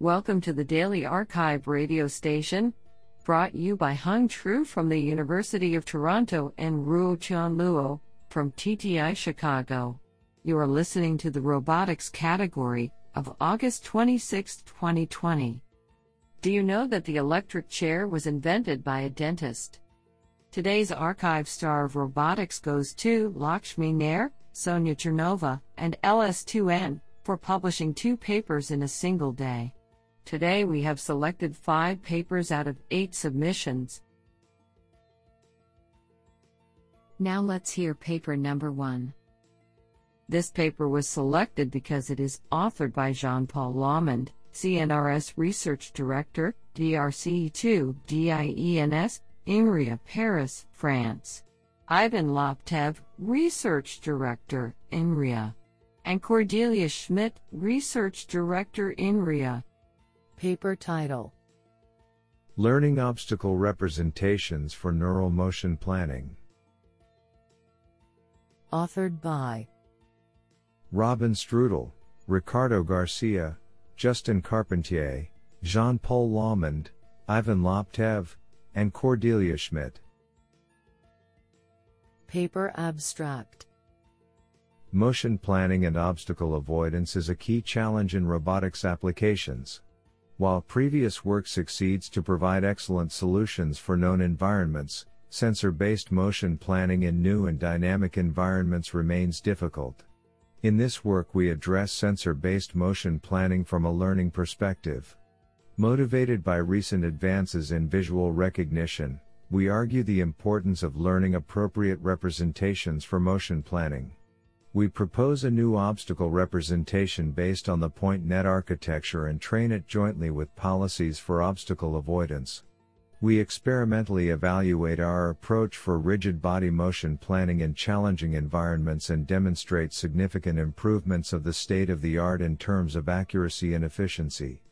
Welcome to the Daily arXiv radio station, brought you by Hung Tru from the University of Toronto and Ruo Chan Luo from TTI Chicago. You are listening to the robotics category of August 26, 2020. Do you know that the electric chair was invented by a dentist? Today's arXiv star of robotics goes to Lakshmi Nair, Sonia Chernova, and LS2N for publishing two papers in a single day. Today we have selected five papers out of eight submissions. Now let's hear paper number one. This paper was selected because it is authored by Jean Paul Laumond, CNRS Research Director, DRC2, DIENS, INRIA, Paris, France. Ivan Laptev, Research Director, INRIA. And Cordelia Schmid, Research Director, INRIA. Paper title Learning Obstacle Representations for Neural Motion Planning. Authored by Robin Strudel, Ricardo Garcia, Justin Carpentier, Jean Paul Laumond, Ivan Laptev, and Cordelia Schmid. Paper Abstract Motion planning and obstacle avoidance is a key challenge in robotics applications. While previous work succeeds to provide excellent solutions for known environments, sensor based motion planning in new and dynamic environments remains difficult. In this work, we address sensor based motion planning from a learning perspective. Motivated by recent advances in visual recognition, we argue the importance of learning appropriate representations for motion planning. We propose a new obstacle representation based on the PointNet architecture and train it jointly with policies for obstacle avoidance. We experimentally evaluate our approach for rigid body motion planning in challenging environments and demonstrate significant improvements of the state of the art in terms of accuracy and efficiency.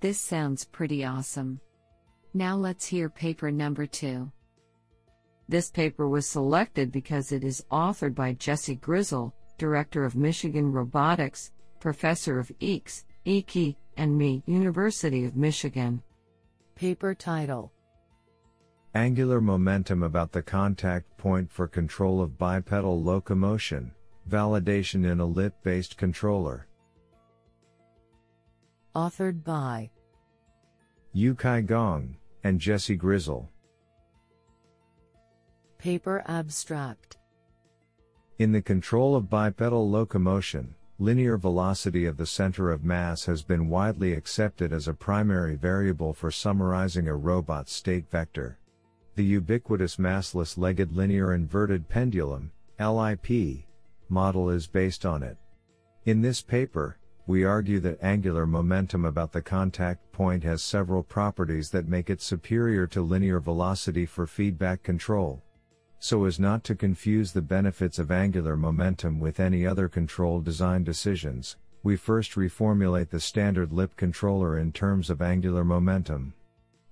This sounds pretty awesome. Now let's hear paper number two. This paper was selected because it is authored by Jesse Grizzle, Director of Michigan Robotics, Professor of EECS, EKI, and me, University of Michigan. Paper title Angular momentum about the contact point for control of bipedal locomotion, validation in a lip based controller. Authored by Yukai Gong and Jesse Grizzle. Paper Abstract In the control of bipedal locomotion, linear velocity of the center of mass has been widely accepted as a primary variable for summarizing a robot's state vector. The ubiquitous massless legged linear inverted pendulum, LIP, model is based on it. In this paper, we argue that angular momentum about the contact point has several properties that make it superior to linear velocity for feedback control. So as not to confuse the benefits of angular momentum with any other control design decisions, we first reformulate the standard lip controller in terms of angular momentum.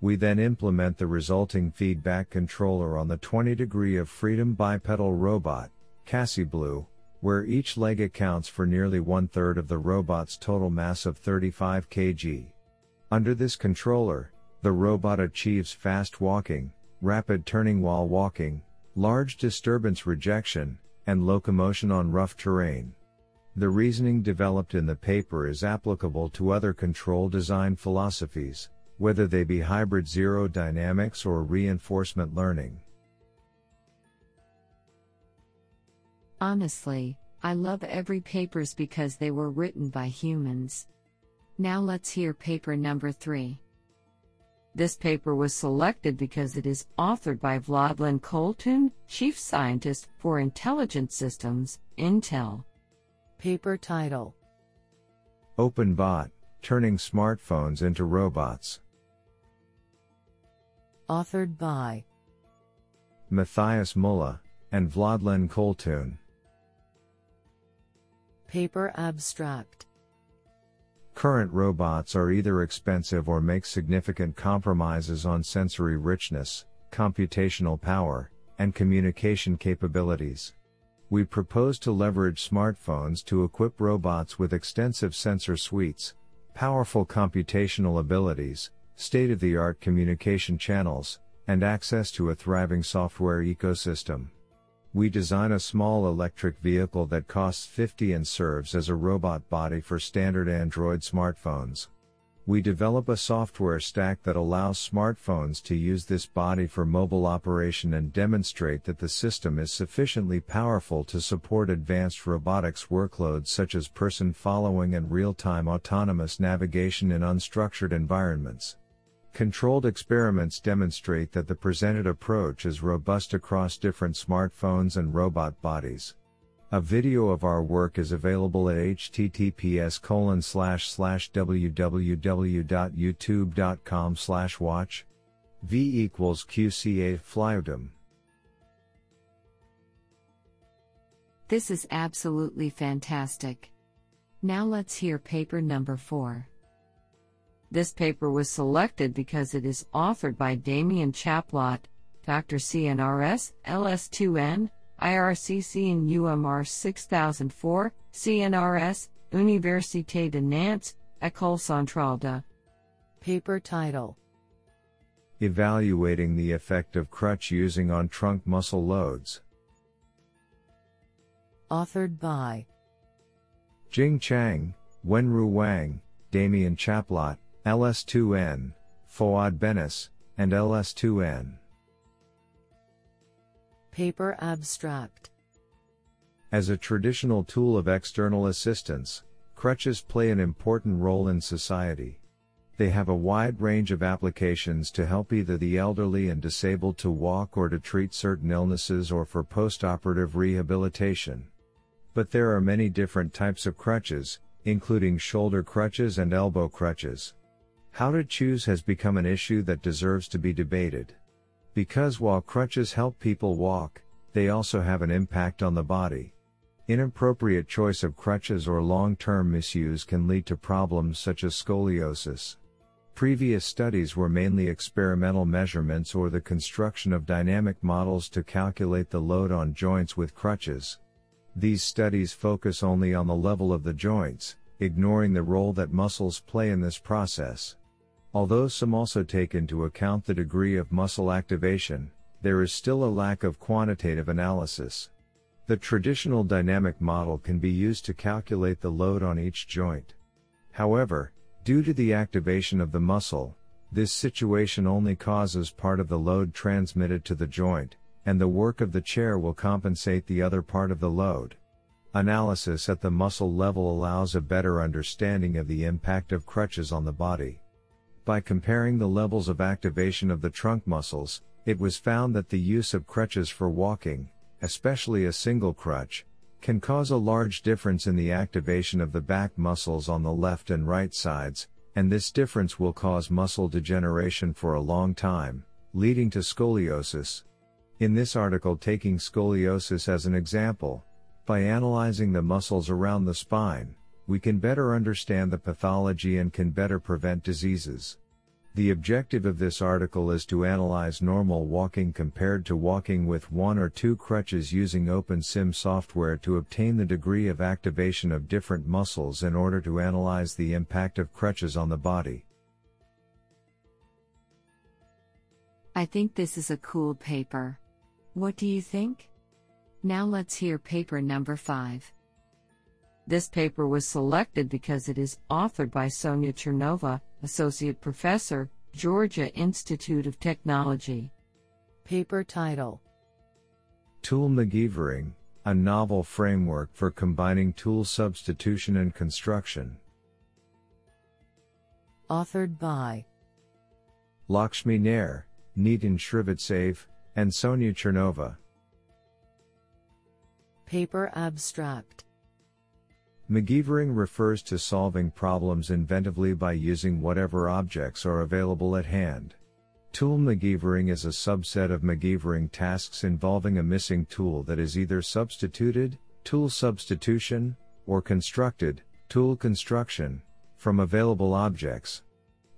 We then implement the resulting feedback controller on the 20 degree of freedom bipedal robot, Cassie Blue, where each leg accounts for nearly one third of the robot's total mass of 35 kg. Under this controller, the robot achieves fast walking, rapid turning while walking, large disturbance rejection, and locomotion on rough terrain. The reasoning developed in the paper is applicable to other control design philosophies, whether they be hybrid zero dynamics or reinforcement learning. Honestly, I love every papers because they were written by humans. Now let's hear paper number 3. This paper was selected because it is authored by Vladlen Koltun, Chief Scientist for Intelligent Systems, Intel. Paper title OpenBot Turning Smartphones into Robots. Authored by Matthias Müller and Vladlen Koltun. Paper Abstract Current robots are either expensive or make significant compromises on sensory richness, computational power, and communication capabilities. We propose to leverage smartphones to equip robots with extensive sensor suites, powerful computational abilities, state of the art communication channels, and access to a thriving software ecosystem. We design a small electric vehicle that costs 50 and serves as a robot body for standard Android smartphones. We develop a software stack that allows smartphones to use this body for mobile operation and demonstrate that the system is sufficiently powerful to support advanced robotics workloads such as person following and real time autonomous navigation in unstructured environments. Controlled experiments demonstrate that the presented approach is robust across different smartphones and robot bodies. A video of our work is available at https www.youtube.com slash watch. V equals QCA Flyodom. This is absolutely fantastic. Now let's hear paper number 4. This paper was selected because it is authored by Damien Chablat, Dr. CNRS, LS2N, IRCC and UMR 6004, CNRS, Université de Nantes, École Centrale de. Paper title Evaluating the effect of crutch using on trunk muscle loads. Authored by Jing Chang, Wenru Wang, Damien Chablat, LS2N, Fouad Bennis, and LS2N. Paper abstract As a traditional tool of external assistance, crutches play an important role in society. They have a wide range of applications to help either the elderly and disabled to walk or to treat certain illnesses or for postoperative rehabilitation. But there are many different types of crutches, including shoulder crutches and elbow crutches. How to choose has become an issue that deserves to be debated. Because while crutches help people walk, they also have an impact on the body. Inappropriate choice of crutches or long-term misuse can lead to problems such as scoliosis. Previous studies were mainly experimental measurements or the construction of dynamic models to calculate the load on joints with crutches. These studies focus only on the level of the joints, ignoring the role that muscles play in this process. Although some also take into account the degree of muscle activation, there is still a lack of quantitative analysis. The traditional dynamic model can be used to calculate the load on each joint. However, due to the activation of the muscle, this situation only causes part of the load transmitted to the joint, and the work of the chair will compensate the other part of the load. Analysis at the muscle level allows a better understanding of the impact of crutches on the body. By comparing the levels of activation of the trunk muscles, it was found that the use of crutches for walking, especially a single crutch, can cause a large difference in the activation of the back muscles on the left and right sides, and this difference will cause muscle degeneration for a long time, leading to scoliosis. In this article, taking scoliosis as an example, by analyzing the muscles around the spine, we can better understand the pathology and can better prevent diseases. The objective of this article is to analyze normal walking compared to walking with one or two crutches using OpenSim software to obtain the degree of activation of different muscles in order to analyze the impact of crutches on the body. I think this is a cool paper. What do you think? Now let's hear paper number 5. This paper was selected because it is authored by Sonia Chernova, Associate Professor, Georgia Institute of Technology. Paper title Tool MacGyvering, a novel framework for combining tool substitution and construction. Authored by Lakshmi Nair, Nithin Shrivatsav, and Sonia Chernova. Paper abstract MacGyvering refers to solving problems inventively by using whatever objects are available at hand. Tool MacGyvering is a subset of MacGyvering tasks involving a missing tool that is either substituted, tool substitution, or constructed, tool construction, from available objects.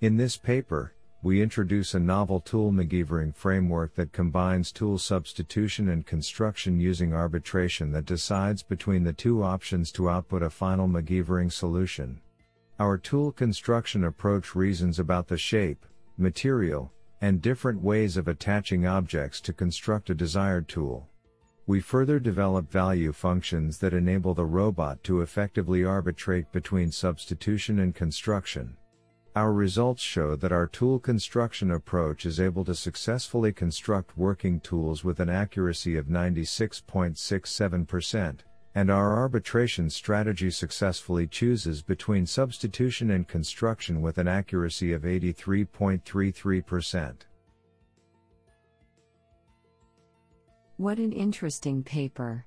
In this paper, we introduce a novel tool MacGyvering framework that combines tool substitution and construction using arbitration that decides between the two options to output a final MacGyvering solution. Our tool construction approach reasons about the shape, material, and different ways of attaching objects to construct a desired tool. We further develop value functions that enable the robot to effectively arbitrate between substitution and construction. Our results show that our tool construction approach is able to successfully construct working tools with an accuracy of 96.67%, and our arbitration strategy successfully chooses between substitution and construction with an accuracy of 83.33%. What an interesting paper.